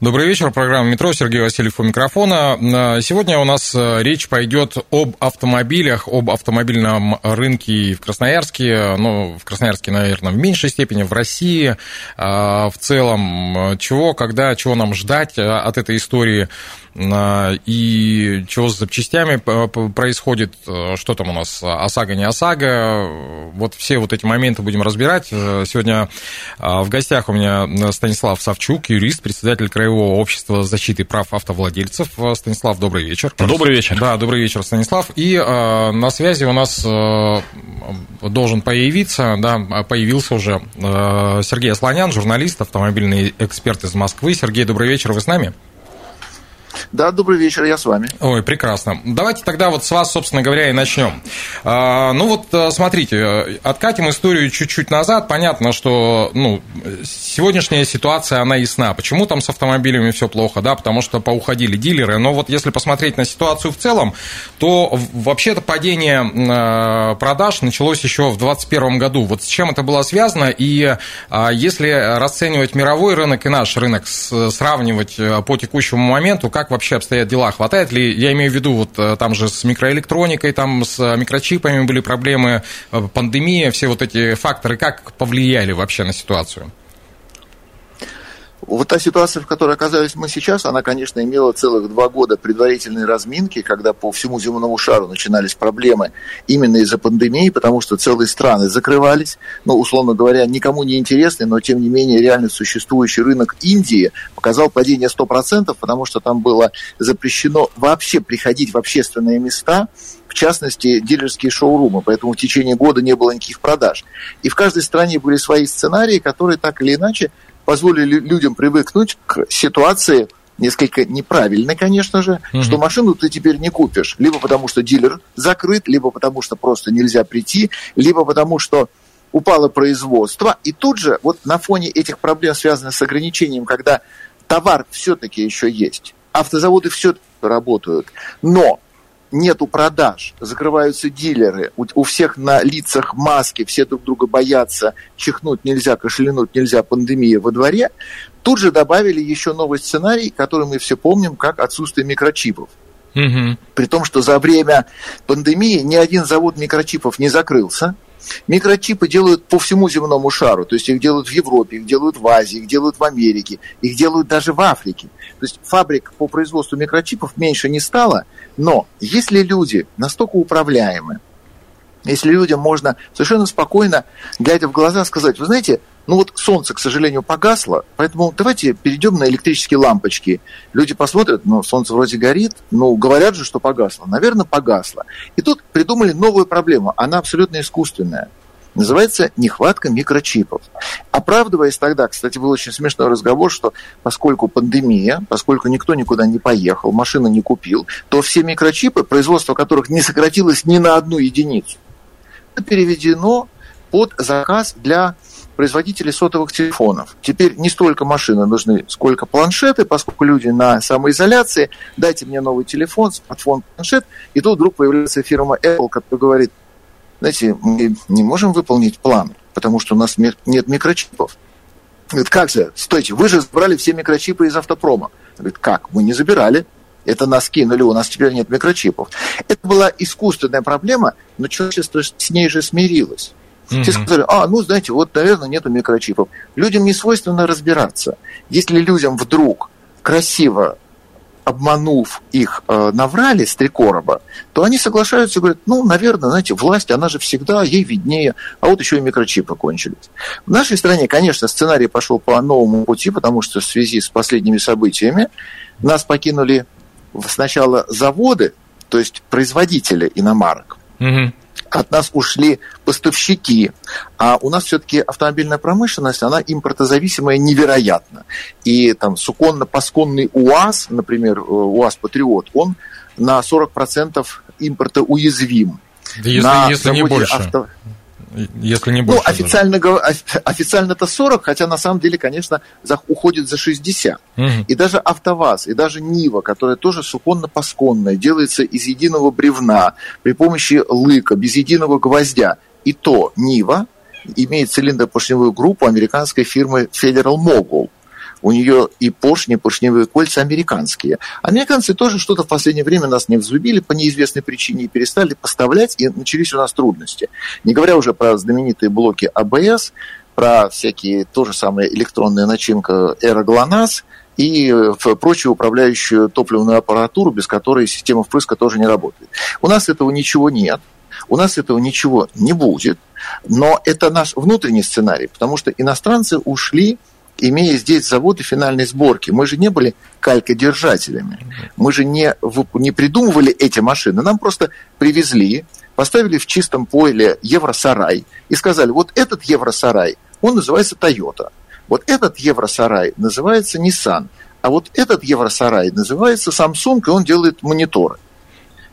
Добрый вечер, программа «Метро», Сергей Васильев у микрофона. Э, Сегодня у нас э, речь пойдет об автомобилях, об автомобильном рынке в Красноярске, ну, в Красноярске, наверное, в меньшей степени, в России э, в целом. Чего, когда, чего нам ждать от этой истории? И чего с запчастями происходит, что там у нас, ОСАГО, не ОСАГО, вот все вот эти моменты будем разбирать. Сегодня в гостях у меня Станислав Савчук, юрист, председатель Краевого общества защиты прав автовладельцев. Станислав, добрый вечер. Добрый вечер. Да, добрый вечер, Станислав. И э, на связи у нас э, должен появиться, да, появился уже э, Сергей Асланян, журналист, автомобильный эксперт из Москвы. Сергей, добрый вечер, вы с нами? Да, добрый вечер, я с вами. Ой, прекрасно. Давайте тогда вот с вас, собственно говоря, и начнем. А, ну вот, э, смотрите, откатим историю чуть-чуть назад. Понятно, что ну, сегодняшняя ситуация, она ясна. Почему там с автомобилями все плохо, да, потому что поуходили дилеры. Но вот если посмотреть на ситуацию в целом, то вообще-то падение э, продаж началось еще в 2021 году. Вот с чем это было связано? И а, если расценивать мировой рынок и наш рынок, сравнивать э, по текущему моменту, как вообще обстоят дела? Хватает ли, я имею в виду, вот э, там же с микроэлектроникой, там с микрочипами были проблемы, э, пандемия, все вот эти факторы, как повлияли вообще на ситуацию? Вот та ситуация, в которой оказались мы сейчас, она, конечно, имела целых два года предварительной разминки, когда по всему земному шару начинались проблемы именно из-за пандемии, потому что целые страны закрывались, ну, условно говоря, никому не интересный, но, тем не менее, реально существующий рынок Индии показал падение 100%, потому что там было запрещено вообще приходить в общественные места, в частности, дилерские шоурумы, поэтому в течение года не было никаких продаж. И в каждой стране были свои сценарии, которые так или иначе позволили людям привыкнуть к ситуации несколько неправильной, конечно же, угу. что машину ты теперь не купишь, либо потому что дилер закрыт, либо потому что просто нельзя прийти, либо потому что упало производство. И тут же, вот на фоне этих проблем, связанных с ограничением, когда товар все-таки еще есть, автозаводы все-таки работают, но нету продаж, закрываются дилеры, у, у всех на лицах маски, все друг друга боятся, чихнуть нельзя, кашлянуть нельзя, пандемия во дворе, тут же добавили еще новый сценарий, который мы все помним, как отсутствие микрочипов. Угу. При том, что за время пандемии ни один завод микрочипов не закрылся, Микрочипы делают по всему земному шару, то есть их делают в Европе, их делают в Азии, их делают в Америке, их делают даже в Африке. То есть фабрик по производству микрочипов меньше не стало, но если люди настолько управляемы, если людям можно совершенно спокойно, глядя в глаза, сказать, вы знаете, ну вот солнце, к сожалению, погасло, поэтому давайте перейдем на электрические лампочки. Люди посмотрят, ну, солнце вроде горит, ну, говорят же, что погасло. Наверное, погасло. И тут придумали новую проблему. Она абсолютно искусственная. Называется нехватка микрочипов. Оправдываясь тогда, кстати, был очень смешной разговор, что поскольку пандемия, поскольку никто никуда не поехал, машину не купил, то все микрочипы, производство которых не сократилось ни на одну единицу, переведено под заказ для производителей сотовых телефонов. Теперь не столько машины нужны, сколько планшеты, поскольку люди на самоизоляции. Дайте мне новый телефон, смартфон, планшет. И тут вдруг появляется фирма Apple, которая говорит, знаете, мы не можем выполнить план, потому что у нас нет микрочипов. Говорит, как же? Стойте, вы же забрали все микрочипы из автопрома. Говорит, как? Мы не забирали. Это нас кинули, у нас теперь нет микрочипов. Это была искусственная проблема, но человечество с ней же смирилось. Mm-hmm. Все сказали, а, ну, знаете, вот, наверное, нету микрочипов. Людям не свойственно разбираться. Если людям вдруг красиво обманув их, э, наврали с три короба, то они соглашаются и говорят, ну, наверное, знаете, власть, она же всегда, ей виднее, а вот еще и микрочипы кончились. В нашей стране, конечно, сценарий пошел по новому пути, потому что в связи с последними событиями нас покинули сначала заводы, то есть производители иномарок, угу от нас ушли поставщики, а у нас все-таки автомобильная промышленность, она импортозависимая невероятно. И там суконно-пасконный УАЗ, например, э, УАЗ Патриот, он на 40% импорта уязвим. Да если, на если не больше. авто- Если не Ну, больше. даже. официально, официально это 40, хотя на самом деле, конечно, за- уходит за 60. Мгм. И даже АвтоВАЗ, и даже Нива, которая тоже суконно-пасконная, делается из единого бревна, при помощи лыка, без единого гвоздя. И то Нива имеет цилиндропоршневую группу американской фирмы Federal Mogul. У нее и поршни, поршневые кольца американские. Американцы тоже что-то в последнее время нас не взлюбили по неизвестной причине и перестали поставлять, и начались у нас трудности. Не говоря уже про знаменитые блоки АБС, про всякие то же самое электронная начинка Эра и прочую управляющую топливную аппаратуру, без которой система впрыска тоже не работает. У нас этого ничего нет, у нас этого ничего не будет, но это наш внутренний сценарий, потому что иностранцы ушли, имея здесь заводы финальной сборки. Мы же не были калькодержателями, мы же не, не придумывали эти машины, нам просто привезли, поставили в чистом поле Евросарай и сказали, вот этот Евросарай, он называется Toyota, вот этот Евросарай называется Nissan, а вот этот Евросарай называется Samsung, и он делает мониторы.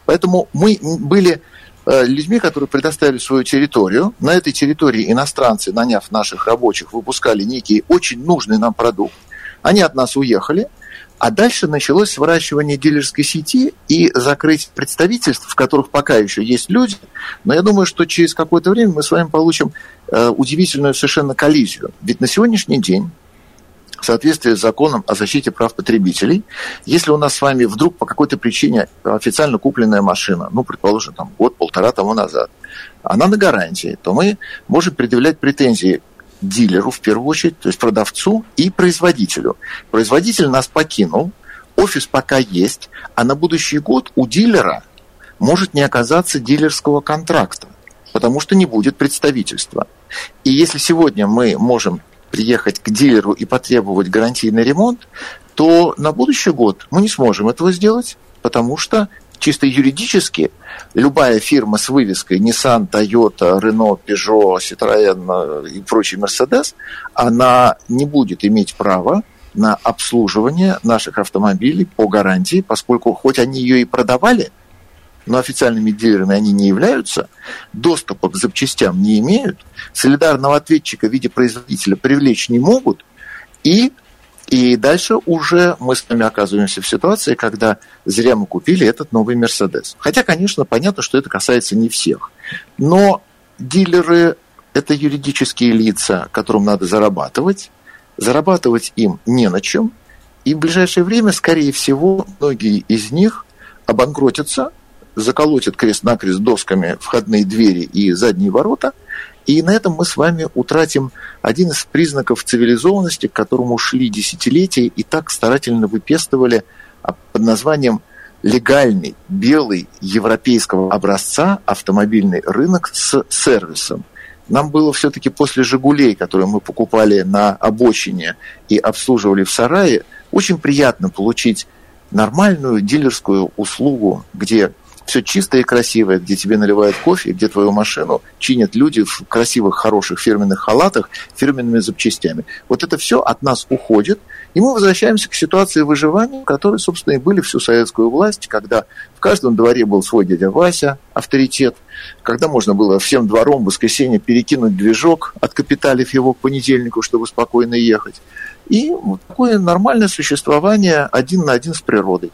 Поэтому мы были людьми, которые предоставили свою территорию. На этой территории иностранцы, наняв наших рабочих, выпускали некий очень нужный нам продукт. Они от нас уехали, а дальше началось сворачивание дилерской сети и закрыть представительств, в которых пока еще есть люди. Но я думаю, что через какое-то время мы с вами получим э, удивительную совершенно коллизию. Ведь на сегодняшний день соответствии с законом о защите прав потребителей, если у нас с вами вдруг по какой-то причине официально купленная машина, ну, предположим, там год-полтора тому назад, она на гарантии, то мы можем предъявлять претензии дилеру в первую очередь, то есть продавцу и производителю. Производитель нас покинул, офис пока есть, а на будущий год у дилера может не оказаться дилерского контракта, потому что не будет представительства. И если сегодня мы можем приехать к дилеру и потребовать гарантийный ремонт, то на будущий год мы не сможем этого сделать, потому что чисто юридически любая фирма с вывеской Nissan, Toyota, Renault, Peugeot, Citroën и прочий Mercedes, она не будет иметь права на обслуживание наших автомобилей по гарантии, поскольку хоть они ее и продавали, но официальными дилерами они не являются, доступа к запчастям не имеют, солидарного ответчика в виде производителя привлечь не могут, и, и дальше уже мы с вами оказываемся в ситуации, когда зря мы купили этот новый Мерседес. Хотя, конечно, понятно, что это касается не всех. Но дилеры – это юридические лица, которым надо зарабатывать, зарабатывать им не на чем, и в ближайшее время, скорее всего, многие из них обанкротятся, заколотят крест-накрест досками входные двери и задние ворота, и на этом мы с вами утратим один из признаков цивилизованности, к которому шли десятилетия и так старательно выпестывали а, под названием легальный, белый, европейского образца автомобильный рынок с сервисом. Нам было все-таки после «Жигулей», которые мы покупали на обочине и обслуживали в сарае, очень приятно получить нормальную дилерскую услугу, где все чистое и красивое, где тебе наливают кофе, где твою машину чинят люди в красивых, хороших фирменных халатах, фирменными запчастями. Вот это все от нас уходит, и мы возвращаемся к ситуации выживания, в которой, собственно, и были всю советскую власть, когда в каждом дворе был свой дядя Вася, авторитет, когда можно было всем двором в воскресенье перекинуть движок, откапиталив его к понедельнику, чтобы спокойно ехать. И вот такое нормальное существование один на один с природой.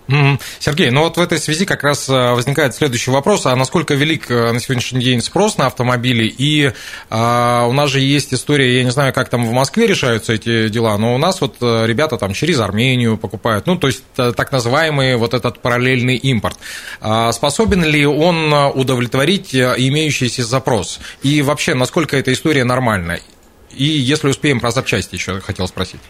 Сергей, ну вот в этой связи как раз э, возникает следующий вопрос, а насколько велик э, на сегодняшний день спрос на автомобили, и а, у нас же есть история, я не знаю, как там в Москве решаются эти дела, но у нас вот э, ребята там через Армению покупают, ну, то есть так называемый вот этот параллельный импорт. А способен ли он удовлетворить имеющийся запрос? И вообще, насколько эта история нормальна? И если успеем про запчасти еще хотел спросить.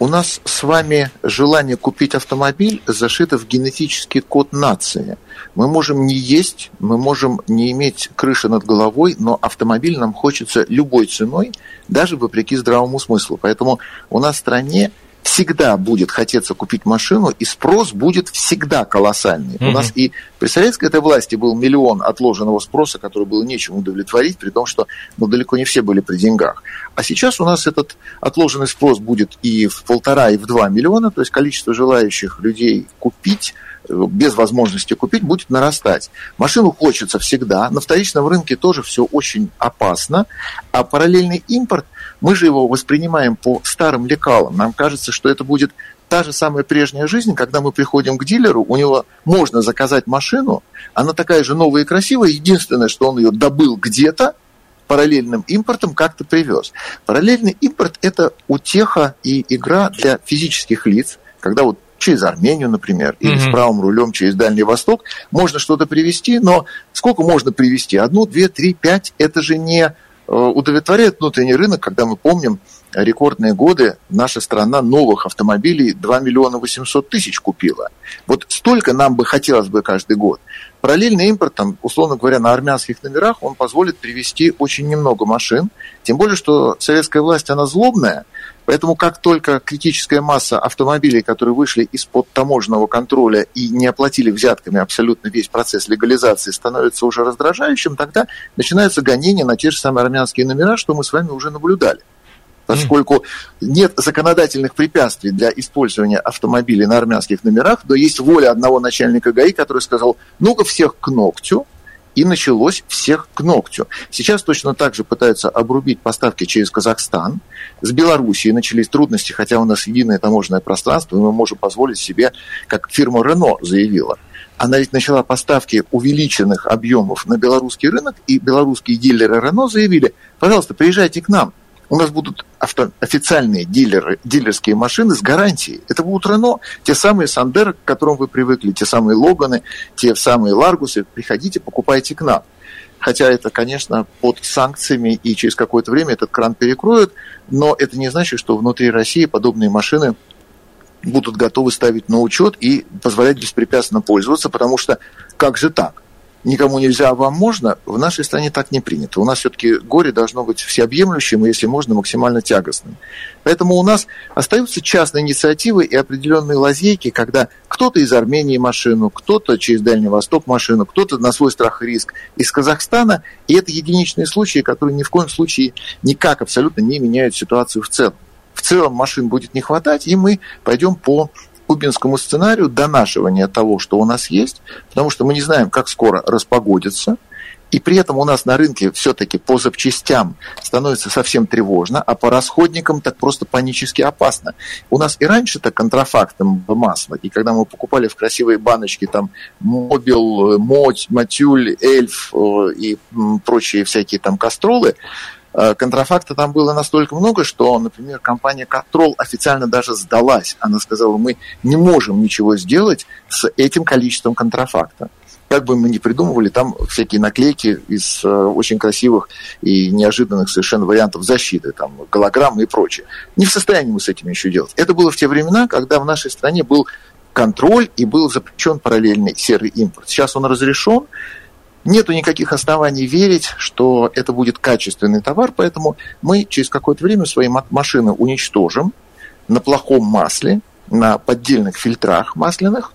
У нас с вами желание купить автомобиль зашито в генетический код нации. Мы можем не есть, мы можем не иметь крыши над головой, но автомобиль нам хочется любой ценой, даже вопреки здравому смыслу. Поэтому у нас в стране всегда будет хотеться купить машину, и спрос будет всегда колоссальный. Мгм. У нас и при советской этой власти был миллион отложенного спроса, который было нечем удовлетворить, при том, что ну, далеко не все были при деньгах. А сейчас у нас этот отложенный спрос будет и в полтора, и в два миллиона, то есть количество желающих людей купить без возможности купить, будет нарастать. Машину хочется всегда, на вторичном рынке тоже все очень опасно, а параллельный импорт, мы же его воспринимаем по старым лекалам. Нам кажется, что это будет та же самая прежняя жизнь, когда мы приходим к дилеру, у него можно заказать машину, она такая же новая и красивая, единственное, что он ее добыл где-то, параллельным импортом как-то привез. Параллельный импорт – это утеха и игра для физических лиц, когда вот через Армению, например, или mm-hmm. с правым рулем через Дальний Восток можно что-то привезти, но сколько можно привезти? Одну, две, три, пять? Это же не удовлетворяет внутренний рынок, когда мы помним рекордные годы наша страна новых автомобилей 2 миллиона 800 тысяч купила. Вот столько нам бы хотелось бы каждый год. Параллельный импорт, там, условно говоря, на армянских номерах, он позволит привезти очень немного машин. Тем более, что советская власть, она злобная, Поэтому как только критическая масса автомобилей, которые вышли из-под таможенного контроля и не оплатили взятками абсолютно весь процесс легализации, становится уже раздражающим, тогда начинаются гонения на те же самые армянские номера, что мы с вами уже наблюдали. Поскольку нет законодательных препятствий для использования автомобилей на армянских номерах, но есть воля одного начальника ГАИ, который сказал, ну-ка всех к ногтю, и началось всех к ногтю. Сейчас точно так же пытаются обрубить поставки через Казахстан. С Белоруссией начались трудности, хотя у нас единое таможенное пространство, и мы можем позволить себе, как фирма Рено заявила, она ведь начала поставки увеличенных объемов на белорусский рынок, и белорусские дилеры Рено заявили, пожалуйста, приезжайте к нам, у нас будут авто, официальные дилеры, дилерские машины с гарантией. Это будут Рено, те самые Сандеры, к которым вы привыкли, те самые Логаны, те самые Ларгусы. Приходите, покупайте к нам. Хотя это, конечно, под санкциями, и через какое-то время этот кран перекроют, но это не значит, что внутри России подобные машины будут готовы ставить на учет и позволять беспрепятственно пользоваться, потому что как же так? Никому нельзя, а вам можно, в нашей стране так не принято. У нас все-таки горе должно быть всеобъемлющим и, если можно, максимально тягостным. Поэтому у нас остаются частные инициативы и определенные лазейки, когда кто-то из Армении машину, кто-то через Дальний Восток машину, кто-то на свой страх и риск из Казахстана. И это единичные случаи, которые ни в коем случае никак абсолютно не меняют ситуацию в целом. В целом машин будет не хватать, и мы пойдем по кубинскому сценарию донашивания того, что у нас есть, потому что мы не знаем, как скоро распогодится, и при этом у нас на рынке все-таки по запчастям становится совсем тревожно, а по расходникам так просто панически опасно. У нас и раньше-то контрафактом масло, и когда мы покупали в красивые баночки там Мобил, Моть, Матюль, Эльф э, и прочие всякие там кастролы, Э, контрафакта там было настолько много, что, например, компания Control официально даже сдалась. Она сказала, мы не можем ничего сделать с этим количеством контрафакта. Как бы мы ни придумывали, там всякие наклейки из э, очень красивых и неожиданных совершенно вариантов защиты, там голограммы и прочее. Не в состоянии мы с этим еще делать. Это было в те времена, когда в нашей стране был контроль и был запрещен параллельный серый импорт. Сейчас он разрешен, Нету никаких оснований верить, что это будет качественный товар, поэтому мы через какое-то время свои машины уничтожим на плохом масле, на поддельных фильтрах масляных,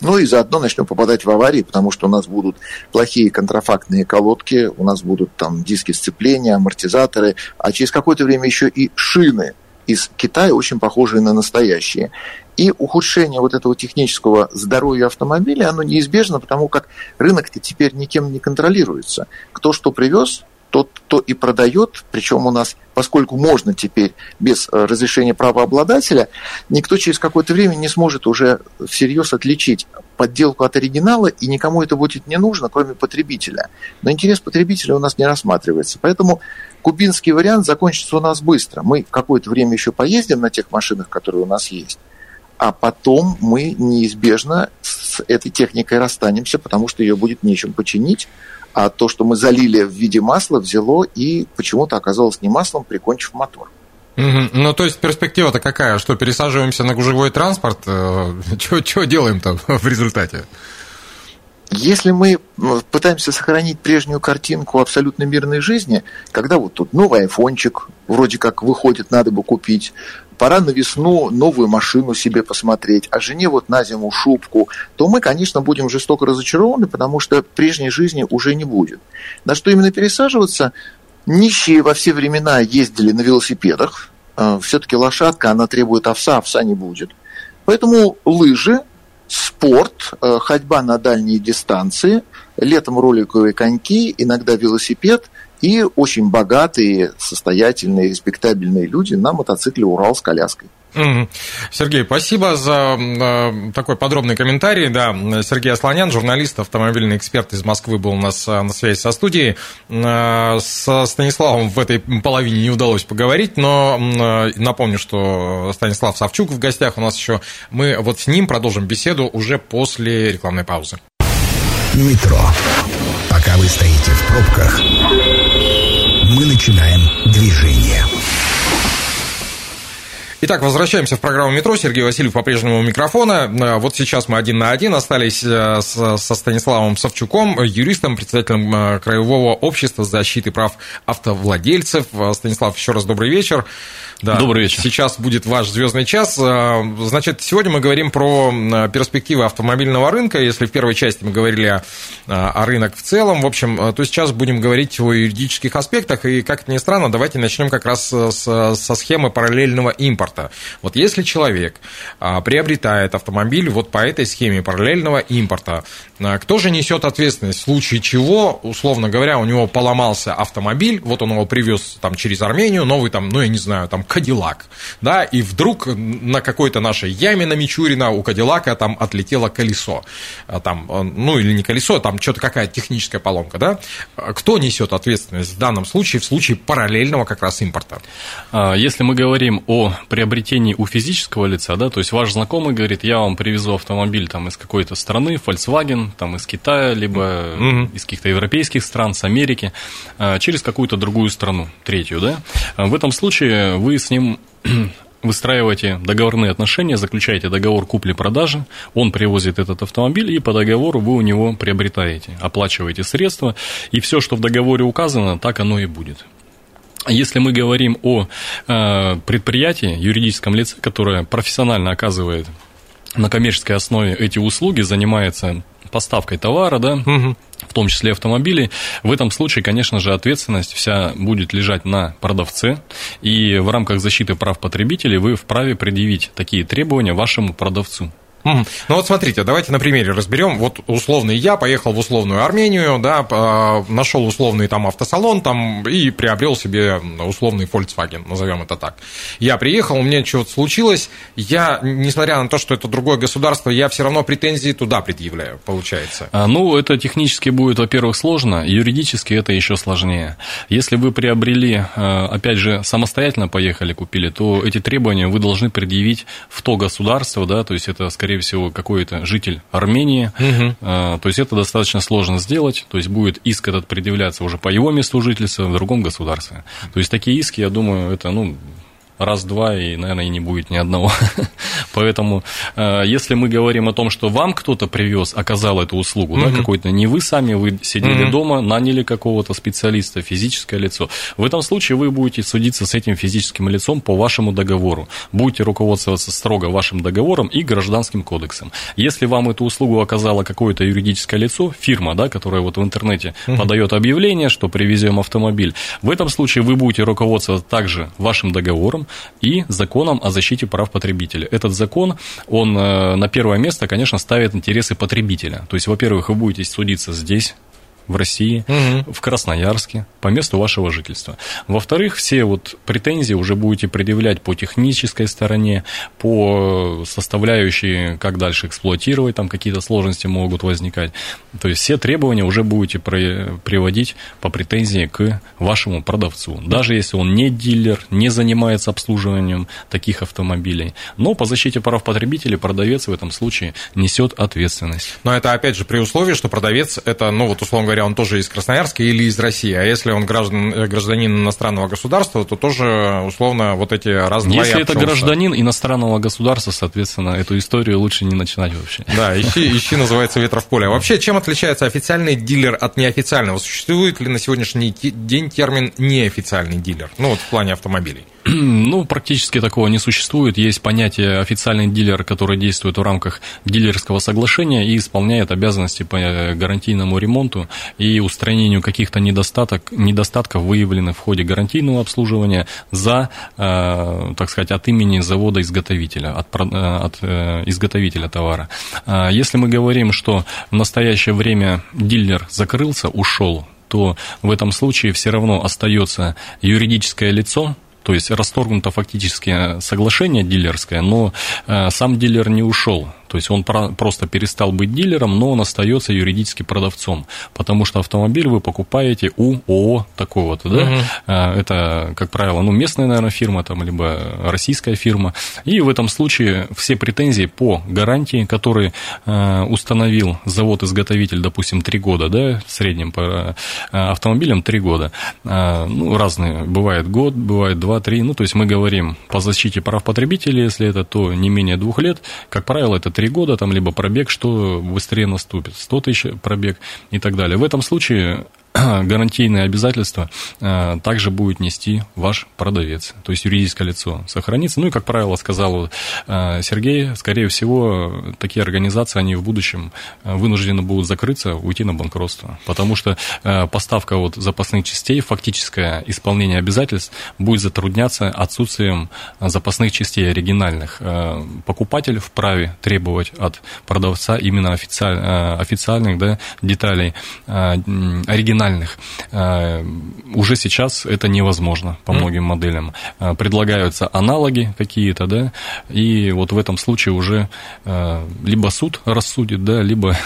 ну и заодно начнем попадать в аварии, потому что у нас будут плохие контрафактные колодки, у нас будут там диски сцепления, амортизаторы, а через какое-то время еще и шины из Китая, очень похожие на настоящие. И ухудшение вот этого технического здоровья автомобиля, оно неизбежно, потому как рынок-то теперь никем не контролируется. Кто что привез, тот, кто и продает, причем у нас, поскольку можно теперь без э, разрешения правообладателя, никто через какое-то время не сможет уже всерьез отличить подделку от оригинала, и никому это будет не нужно, кроме потребителя. Но интерес потребителя у нас не рассматривается. Поэтому кубинский вариант закончится у нас быстро. Мы какое-то время еще поездим на тех машинах, которые у нас есть, а потом мы неизбежно с этой техникой расстанемся, потому что ее будет нечем починить, а то, что мы залили в виде масла, взяло и почему-то оказалось не маслом, прикончив мотор. Ну, то есть перспектива-то какая? Что, пересаживаемся на гужевой транспорт? Чего делаем-то в результате? Если мы пытаемся сохранить прежнюю картинку абсолютно мирной жизни, когда вот тут новый айфончик вроде как выходит, надо бы купить, пора на весну новую машину себе посмотреть, а жене вот на зиму шубку, то мы, конечно, будем жестоко разочарованы, потому что прежней жизни уже не будет. На что именно пересаживаться? Нищие во все времена ездили на велосипедах. А, Все-таки лошадка, она требует овса, овса не будет. Поэтому лыжи спорт, э, ходьба на дальние дистанции, летом роликовые коньки, иногда велосипед и очень богатые, состоятельные, респектабельные люди на мотоцикле «Урал» с коляской. Сергей, спасибо за э, такой подробный комментарий. Да, Сергей Асланян, журналист, автомобильный эксперт из Москвы, был у нас э, на связи со студией. Э, со Станиславом в этой половине не удалось поговорить, но напомню, что Станислав Савчук в гостях у нас еще. Мы вот с ним продолжим беседу уже после рекламной паузы. Метро. Пока вы стоите в пробках, мы начинаем движение. Итак, возвращаемся в программу «Метро». Сергей Васильев по-прежнему у микрофона. Э, вот сейчас мы один на один остались э, со Станиславом Савчуком, юристом, председателем э, Краевого общества защиты прав автовладельцев. Станислав, еще раз добрый вечер. Да, Добрый вечер. Сейчас будет ваш звездный час. Значит, сегодня мы говорим про перспективы автомобильного рынка. Если в первой части мы говорили о, о рынок в целом, в общем, то сейчас будем говорить о юридических аспектах. И, как это ни странно, давайте начнем как раз с, со схемы параллельного импорта импорта. Вот если человек а, приобретает автомобиль вот по этой схеме параллельного импорта, кто же несет ответственность? В случае чего, условно говоря, у него поломался автомобиль, вот он его привез там через Армению, новый там, ну я не знаю, там Кадиллак, да, и вдруг на какой-то нашей яме на Мичурина у Кадиллака там отлетело колесо, а, там, ну или не колесо, там что-то какая-то техническая поломка, да, кто несет ответственность в данном случае, в случае параллельного как раз импорта? Если мы говорим о приобретении у физического лица, да, то есть ваш знакомый говорит, я вам привезу автомобиль там из какой-то страны, Volkswagen, там из Китая, либо угу. из каких-то европейских стран, с Америки, а, через какую-то другую страну, третью, да. А в этом случае вы с ним выстраиваете договорные отношения, заключаете договор купли-продажи, он привозит этот автомобиль, и по договору вы у него приобретаете, оплачиваете средства, и все, что в договоре указано, так оно и будет. Если мы говорим о э, предприятии, юридическом лице, которое профессионально оказывает на коммерческой основе эти услуги, занимается поставкой товара, да, угу. в том числе автомобилей, в этом случае, конечно же, ответственность вся будет лежать на продавце, и в рамках защиты прав потребителей вы вправе предъявить такие требования вашему продавцу. Ну вот смотрите, давайте на примере разберем. Вот условный я поехал в условную Армению, да, нашел условный там автосалон там и приобрел себе условный Volkswagen, назовем это так. Я приехал, у меня что-то случилось, я, несмотря на то, что это другое государство, я все равно претензии туда предъявляю, получается. А, ну, это технически будет, во-первых, сложно, юридически это еще сложнее. Если вы приобрели, а, опять же, самостоятельно поехали, купили, то эти требования вы должны предъявить в то государство, да, то есть это, скорее скорее всего, какой-то житель Армении. Угу. То есть это достаточно сложно сделать. То есть будет иск этот предъявляться уже по его месту жительства в другом государстве. То есть такие иски, я думаю, это ну, раз-два, и, наверное, и не будет ни одного. Поэтому, э, если мы говорим о том, что вам кто-то привез, оказал эту услугу, mm-hmm. да, какой-то, не вы сами, вы сидели mm-hmm. дома, наняли какого-то специалиста, физическое лицо, в этом случае вы будете судиться с этим физическим лицом по вашему договору. Будете руководствоваться строго вашим договором и гражданским кодексом. Если вам эту услугу оказало какое-то юридическое лицо, фирма, да, которая вот в интернете mm-hmm. подает объявление, что привезем автомобиль, в этом случае вы будете руководствоваться также вашим договором, и законом о защите прав потребителя. Этот закон, он э, на первое место, конечно, ставит интересы потребителя. То есть, во-первых, вы будете судиться здесь, в России, угу. в Красноярске, по месту вашего жительства. Во-вторых, все вот претензии уже будете предъявлять по технической стороне, по составляющей, как дальше эксплуатировать, там какие-то сложности могут возникать. То есть все требования уже будете приводить по претензии к вашему продавцу. Даже если он не дилер, не занимается обслуживанием таких автомобилей. Но по защите прав потребителей продавец в этом случае несет ответственность. Но это опять же при условии, что продавец это, ну вот условно говоря, говоря, он тоже из Красноярска или из России, а если он граждан, э, гражданин иностранного государства, то тоже условно вот эти разные. Если это гражданин иностранного государства, соответственно, эту историю лучше не начинать вообще. Да, ищи, ищи называется ветра в поле. А вообще, чем отличается официальный дилер от неофициального? Существует ли на сегодняшний день термин неофициальный дилер? Ну вот в плане автомобилей. Ну, практически такого не существует. Есть понятие официальный дилер, который действует в рамках дилерского соглашения и исполняет обязанности по гарантийному ремонту и устранению каких-то недостаток, недостатков, выявленных в ходе гарантийного обслуживания за, так сказать, от имени завода-изготовителя, от, от изготовителя товара. Если мы говорим, что в настоящее время дилер закрылся, ушел, то в этом случае все равно остается юридическое лицо, то есть расторгнуто фактически соглашение дилерское, но э, сам дилер не ушел. То есть он просто перестал быть дилером, но он остается юридически продавцом, потому что автомобиль вы покупаете у ООО такого-то, да? Угу. Это, как правило, ну, местная, наверное, фирма, там, либо российская фирма. И в этом случае все претензии по гарантии, которые а, установил завод-изготовитель, допустим, три года, да, в среднем по а, автомобилям три года. Ну, разные. Бывает год, бывает два-три. Ну, то есть мы говорим по защите прав потребителей, если это, то не менее двух лет. Как правило, это три года, там, либо пробег, что быстрее наступит, 100 тысяч пробег и так далее. В этом случае гарантийные обязательства э, также будет нести ваш продавец, то есть юридическое лицо сохранится. Ну и, как правило, сказал э, Сергей, скорее всего, такие организации, они в будущем э, вынуждены будут закрыться, уйти на банкротство, потому что поставка вот запасных частей, фактическое исполнение обязательств будет затрудняться отсутствием запасных частей оригинальных. Покупатель вправе требовать от продавца именно официаль, официальных да, деталей оригинальных оригинальных. Э, уже сейчас это невозможно по многим моделям. Э, предлагаются аналоги какие-то, да, и вот в этом случае уже э, либо суд рассудит, да, либо,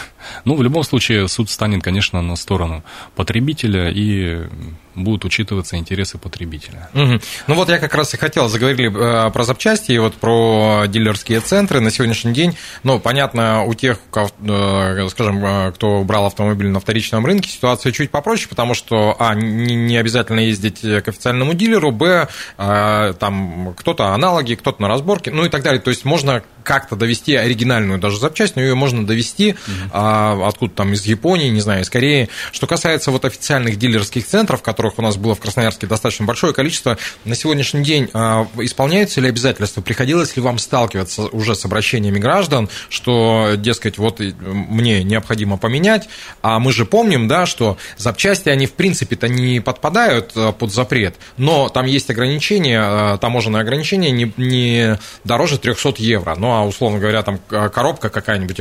ну, в любом случае суд станет, конечно, на сторону потребителя и будут учитываться интересы потребителя. Угу. Ну вот я как раз и хотел, заговорили э, про запчасти и вот про дилерские центры на сегодняшний день. Ну, понятно, у тех, э, скажем, э, кто брал автомобиль на вторичном рынке, ситуация чуть попроще, потому что, а, не обязательно ездить к официальному дилеру, б, там кто-то аналоги, кто-то на разборке, ну и так далее. То есть можно как-то довести оригинальную даже запчасть, но ее можно довести угу. откуда там из Японии, не знаю, из Кореи. Что касается вот официальных дилерских центров, которых у нас было в Красноярске достаточно большое количество, на сегодняшний день а, исполняются ли обязательства? Приходилось ли вам сталкиваться уже с обращениями граждан, что, дескать, вот мне необходимо поменять, а мы же помним, да, что запчасти, они в принципе-то не подпадают а, под запрет, но там есть ограничения, а, таможенное ограничение не, не дороже 300 евро, ну, а, условно говоря, там коробка какая-нибудь,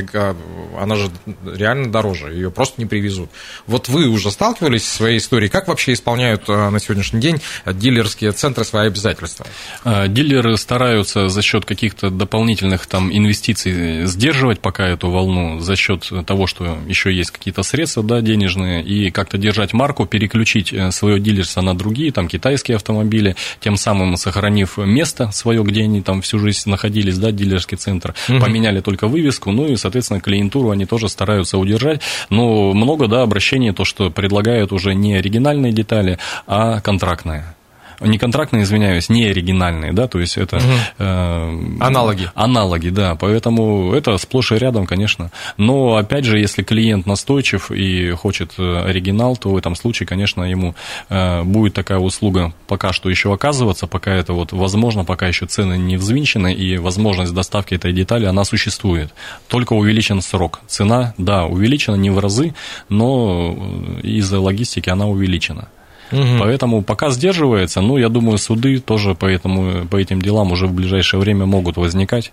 она же реально дороже, ее просто не привезут. Вот вы уже сталкивались со своей историей, как вообще выполняют э, на сегодняшний день дилерские центры свои обязательства? Дилеры стараются за счет каких-то дополнительных там инвестиций сдерживать пока эту волну, за счет того, что еще есть какие-то средства да, денежные, и как-то держать марку, переключить э, свое дилерство на другие, там, китайские автомобили, тем самым сохранив место свое, где они там всю жизнь находились, да, дилерский центр, угу. поменяли только вывеску, ну и, соответственно, клиентуру они тоже стараются удержать, но много, да, обращений, то, что предлагают уже не оригинальные детали, а контрактная не контрактные, извиняюсь, не оригинальные, да, то есть это... Угу. Э, аналоги. Аналоги, да, поэтому это сплошь и рядом, конечно. Но, опять же, если клиент настойчив и хочет э, оригинал, то в этом случае, конечно, ему э, будет такая услуга пока что еще оказываться, пока это вот возможно, пока еще цены не взвинчены, и возможность доставки этой детали, она существует. Только увеличен срок. Цена, да, увеличена не в разы, но э, из-за логистики она увеличена. Угу. Поэтому пока сдерживается, ну, я думаю, суды тоже по, этому, по этим делам уже в ближайшее время могут возникать.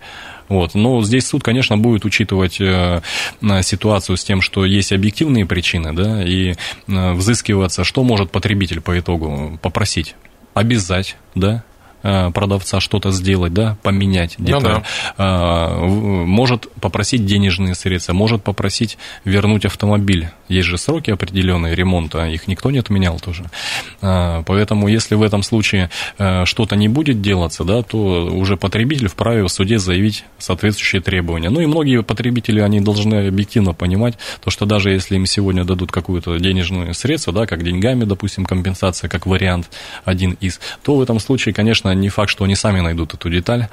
Вот. Но здесь суд, конечно, будет учитывать э, ситуацию с тем, что есть объективные причины, да, и э, взыскиваться, что может потребитель по итогу попросить обязать, да, продавца что-то сделать, да, поменять деталь. Ну, да. А, может попросить денежные средства, может попросить вернуть автомобиль. Есть же сроки определенные ремонта, их никто не отменял тоже. А, поэтому, если в этом случае э, что-то не будет делаться, да, то уже потребитель вправе в суде заявить соответствующие требования. Ну и многие потребители, они должны объективно понимать, то, что даже если им сегодня дадут какую-то денежную средство, да, как деньгами, допустим, компенсация, как вариант один из, то в этом случае, конечно, конечно, не факт, что они сами найдут эту деталь.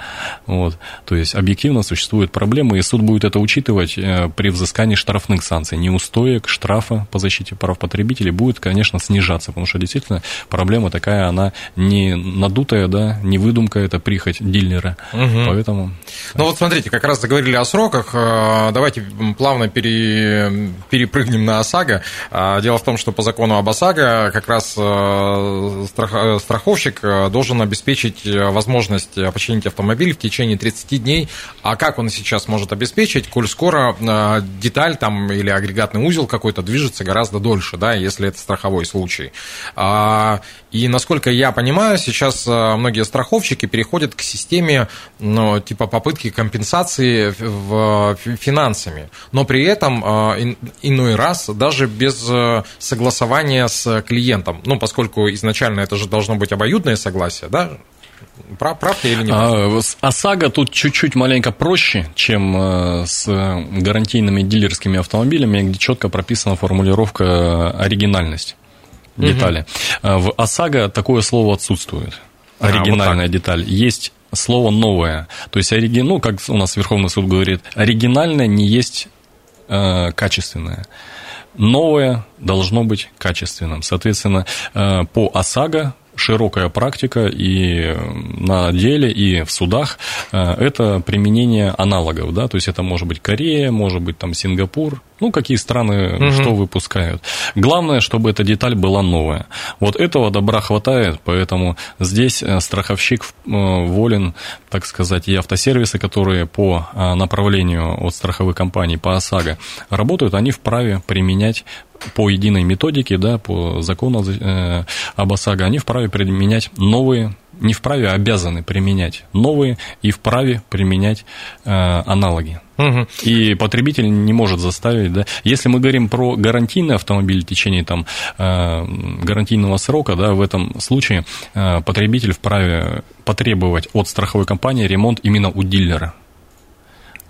Вот. То есть объективно существуют проблемы, и суд будет это учитывать э, при взыскании штрафных санкций. Неустоек, штрафа по защите прав потребителей будет, конечно, снижаться, потому что действительно проблема такая, она не надутая, да, не выдумка, это прихоть дилера. Угу. Поэтому... Ну вот смотрите, как раз заговорили о сроках, э, давайте плавно пере... перепрыгнем на ОСАГО. А, дело в том, что по закону об ОСАГО как раз э, страховщик должен обеспечить возможность починить автомобиль в течение 30 дней. А как он сейчас может обеспечить, коль скоро деталь там или агрегатный узел какой-то движется гораздо дольше, да, если это страховой случай. А, и насколько я понимаю, сейчас многие страховщики переходят к системе ну, типа попытки компенсации в, финансами, но при этом иной раз даже без согласования с клиентом, ну, поскольку изначально это же должно быть обоюдное согласие, да, Прав, прав я или нет? А, ОСАГО тут чуть-чуть маленько проще, чем э, с гарантийными дилерскими автомобилями, где четко прописана формулировка оригинальность детали. Угу. В ОСАГО такое слово отсутствует. Оригинальная а, вот деталь. Есть слово новое. То есть, ну, как у нас Верховный суд говорит, оригинальное не есть э, качественное. Новое должно быть качественным. Соответственно, э, по ОСАГО широкая практика и на деле, и в судах э, это применение аналогов, да, то есть это может быть Корея, может быть там Сингапур, ну, какие страны угу. что выпускают. Главное, чтобы эта деталь была новая. Вот этого добра хватает, поэтому здесь э, страховщик э, волен, так сказать, и автосервисы, которые по направлению от страховых компаний по ОСАГО работают, они вправе применять по единой методике, да, по закону э, об ОСАГО, они вправе применять новые, не вправе, а обязаны применять новые и вправе применять э, аналоги. Угу. И потребитель не может заставить, да. Если мы говорим про гарантийный автомобиль в течение там, э, гарантийного срока, да, в этом случае э, потребитель вправе потребовать от страховой компании ремонт именно у дилера.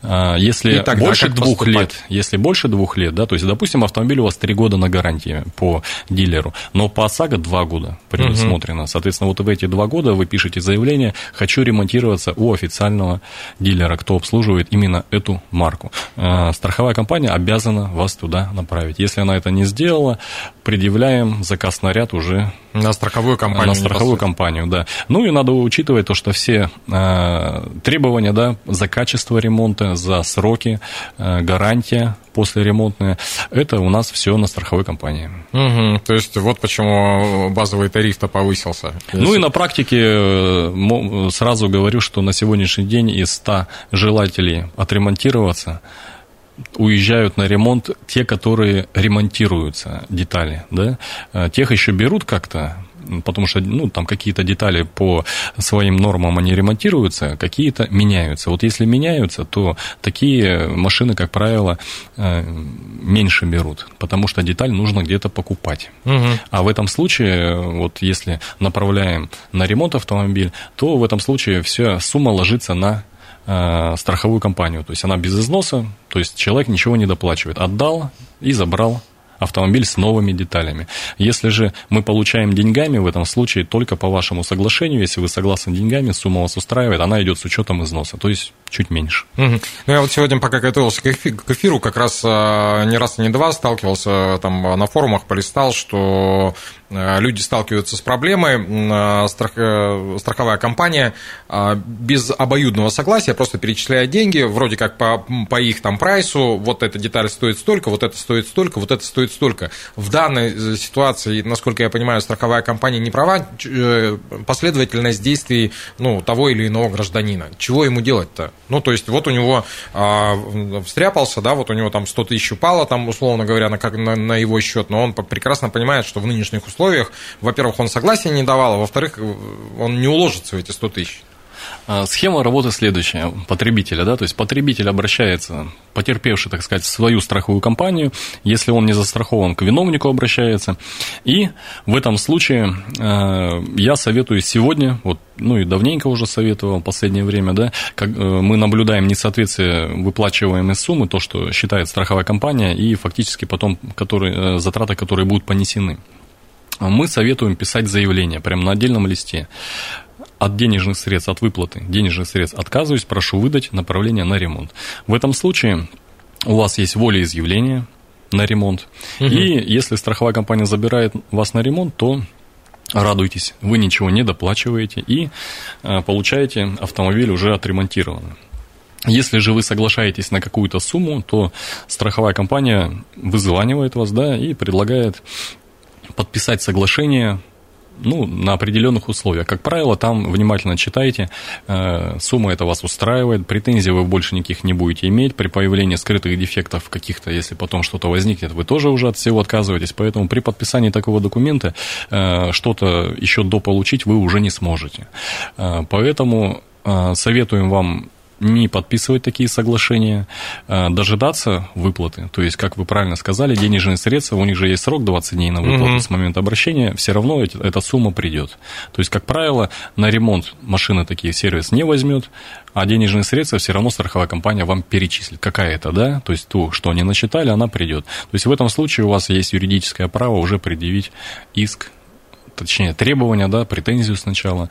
А, если тогда больше двух поступать? лет, если больше двух лет, да, то есть, допустим, автомобиль у вас три года на гарантии по дилеру, но по ОСАГО два года предусмотрено. Угу. Соответственно, вот в эти два года вы пишете заявление, хочу ремонтироваться у официального дилера, кто обслуживает именно эту марку. А, страховая компания обязана вас туда направить. Если она это не сделала, предъявляем заказ на ряд уже на страховую компанию. На страховую компанию, да. Ну и надо учитывать то, что все э, требования да, за качество ремонта, за сроки, э, гарантия послеремонтная, это у нас все на страховой компании. Угу, то есть вот почему базовый тариф-то повысился. Если... Ну и на практике э, сразу говорю, что на сегодняшний день из 100 желателей отремонтироваться, уезжают на ремонт те, которые ремонтируются, детали, да, а тех еще берут как-то, потому что ну, там какие-то детали по своим нормам они ремонтируются, какие-то меняются. Вот если меняются, то такие машины, как правило, э, меньше берут, потому что деталь нужно где-то покупать. Угу. А в этом случае, вот если направляем на ремонт автомобиль, то в этом случае вся сумма ложится на страховую компанию. То есть она без износа, то есть человек ничего не доплачивает. Отдал и забрал автомобиль с новыми деталями. Если же мы получаем деньгами, в этом случае только по вашему соглашению, если вы согласны деньгами, сумма вас устраивает, она идет с учетом износа, то есть чуть меньше. Угу. Ну, я вот сегодня, пока готовился к эфиру, как раз а, не раз и не два сталкивался там на форумах, полистал, что а, люди сталкиваются с проблемой, страх, э, страховая компания без обоюдного согласия просто перечисляет деньги, вроде как по, по их там прайсу, вот эта деталь стоит столько, вот это стоит столько, вот это стоит столько. В данной э, ситуации, насколько я понимаю, страховая компания не права, э, последовательность действий ну, того или иного гражданина. Чего ему делать-то? Ну, то есть, вот у него а, встряпался, да, вот у него там 100 тысяч упало, там, условно говоря, на, как, на, на его счет, но он прекрасно понимает, что в нынешних условиях, во-первых, он согласия не давал, а во-вторых, он не уложится в эти 100 тысяч. А, схема работы следующая. Потребителя, да, то есть потребитель обращается, потерпевший, так сказать, в свою страховую компанию, если он не застрахован, к виновнику обращается, и в этом случае э, я советую сегодня, вот, ну и давненько уже советовал, последнее время, да, как, э, мы наблюдаем несоответствие выплачиваемой суммы, то, что считает страховая компания, и фактически потом которые, э, затраты, которые будут понесены. Мы советуем писать заявление прямо на отдельном листе от денежных средств, от выплаты денежных средств отказываюсь, прошу выдать направление на ремонт. В этом случае у вас есть волеизъявление на ремонт. Угу. И если страховая компания забирает вас на ремонт, то радуйтесь, вы ничего не доплачиваете и э, получаете автомобиль уже отремонтированный. Если же вы соглашаетесь на какую-то сумму, то страховая компания вызванивает вас да, и предлагает подписать соглашение ну, на определенных условиях. Как правило, там внимательно читайте, э, сумма это вас устраивает, претензий вы больше никаких не будете иметь. При появлении скрытых дефектов каких-то, если потом что-то возникнет, вы тоже уже от всего отказываетесь. Поэтому при подписании такого документа э, что-то еще дополучить вы уже не сможете. Э, поэтому советуем вам не подписывать такие соглашения, а, дожидаться выплаты. То есть, как вы правильно сказали, денежные средства, у них же есть срок 20 дней на выплату угу. с момента обращения, все равно эта сумма придет. То есть, как правило, на ремонт машины такие сервис не возьмет, а денежные средства все равно страховая компания вам перечислит. Какая это, да? То есть, ту, что они насчитали, она придет. То есть, в этом случае у вас есть юридическое право уже предъявить иск точнее, требования, да, претензию сначала,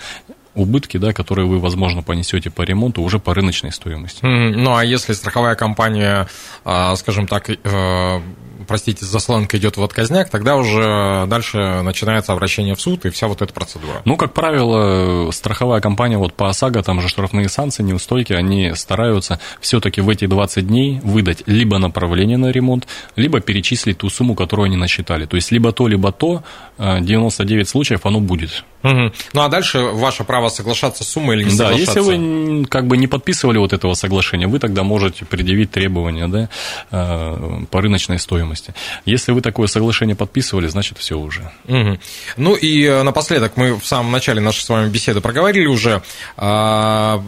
убытки, да, которые вы, возможно, понесете по ремонту уже по рыночной стоимости. Ну, а если страховая компания, а, скажем так, э, простите, заслонка идет в отказняк, тогда уже дальше начинается обращение в суд и вся вот эта процедура. Ну, как правило, страховая компания вот по ОСАГО, там же штрафные санкции, неустойки, они стараются все-таки в эти 20 дней выдать либо направление на ремонт, либо перечислить ту сумму, которую они насчитали. То есть, либо то, либо то, 99 э, случаев оно будет. Угу. Ну, а дальше ваше право соглашаться с суммой или не да, соглашаться? Да, если вы как бы не подписывали вот этого соглашения, вы тогда можете предъявить требования да, э, по рыночной стоимости. Если вы такое соглашение подписывали, значит, все уже. Угу. Ну и э, напоследок, мы в самом начале нашей с вами беседы проговорили уже, а,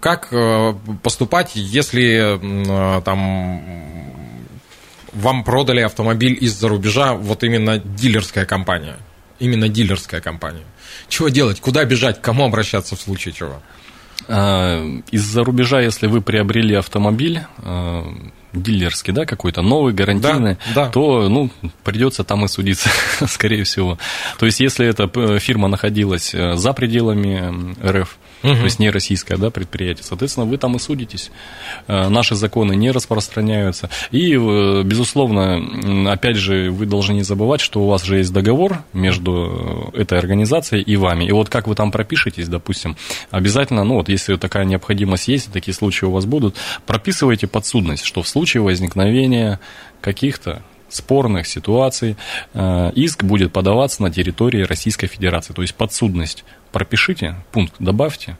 как э, поступать, если там вам продали автомобиль из-за рубежа, вот именно дилерская компания, именно дилерская компания. Чего делать? Куда бежать? К кому обращаться в случае чего? А, из-за рубежа, если вы приобрели автомобиль, дилерский, да, какой-то новый, гарантийный, да, да. то, ну, придется там и судиться, скорее всего. То есть, если эта э, фирма находилась э, за пределами РФ, угу. то есть не российское да, предприятие. Соответственно, вы там и судитесь. Э, наши законы не распространяются. И, э, безусловно, опять же, вы должны не забывать, что у вас же есть договор между э, этой организацией и вами. И вот как вы там пропишетесь, допустим, обязательно, ну вот если такая необходимость есть, такие случаи у вас будут, прописывайте подсудность, что в случае возникновения каких-то спорных ситуаций иск будет подаваться на территории Российской Федерации, то есть подсудность пропишите, пункт добавьте.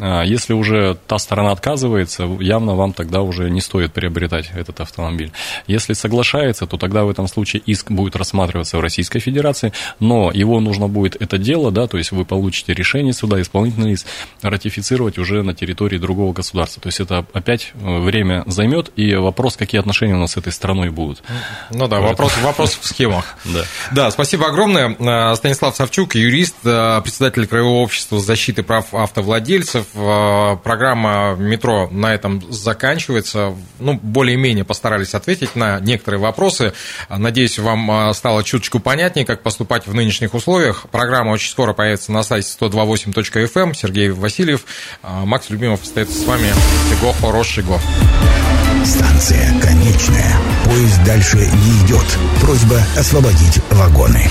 А если уже та сторона отказывается, явно вам тогда уже не стоит приобретать этот автомобиль. Если соглашается, то тогда в этом случае иск будет рассматриваться в Российской Федерации, но его нужно будет это дело, да, то есть вы получите решение суда, исполнительный лист, ратифицировать уже на территории другого государства. То есть это опять э, время займет, и вопрос, какие отношения у нас с этой страной будут. Ну да, вопрос, вопрос в схемах. Да. да, спасибо огромное. Э, Станислав Савчук, юрист, э, председатель Краевого общества защиты прав автовладельцев. Э, программа «Метро» на этом заканчивается. Ну, более-менее постарались ответить на некоторые вопросы. Надеюсь, вам э, стало чуточку понятнее, как поступать в нынешних условиях. Программа очень скоро появится на сайте 128.fm. Эм. Сергей Васильев, э, Макс Любимов остается с вами. Всего хорошего. Станция конечная. Поезд дальше не идет. Просьба освободить вагоны.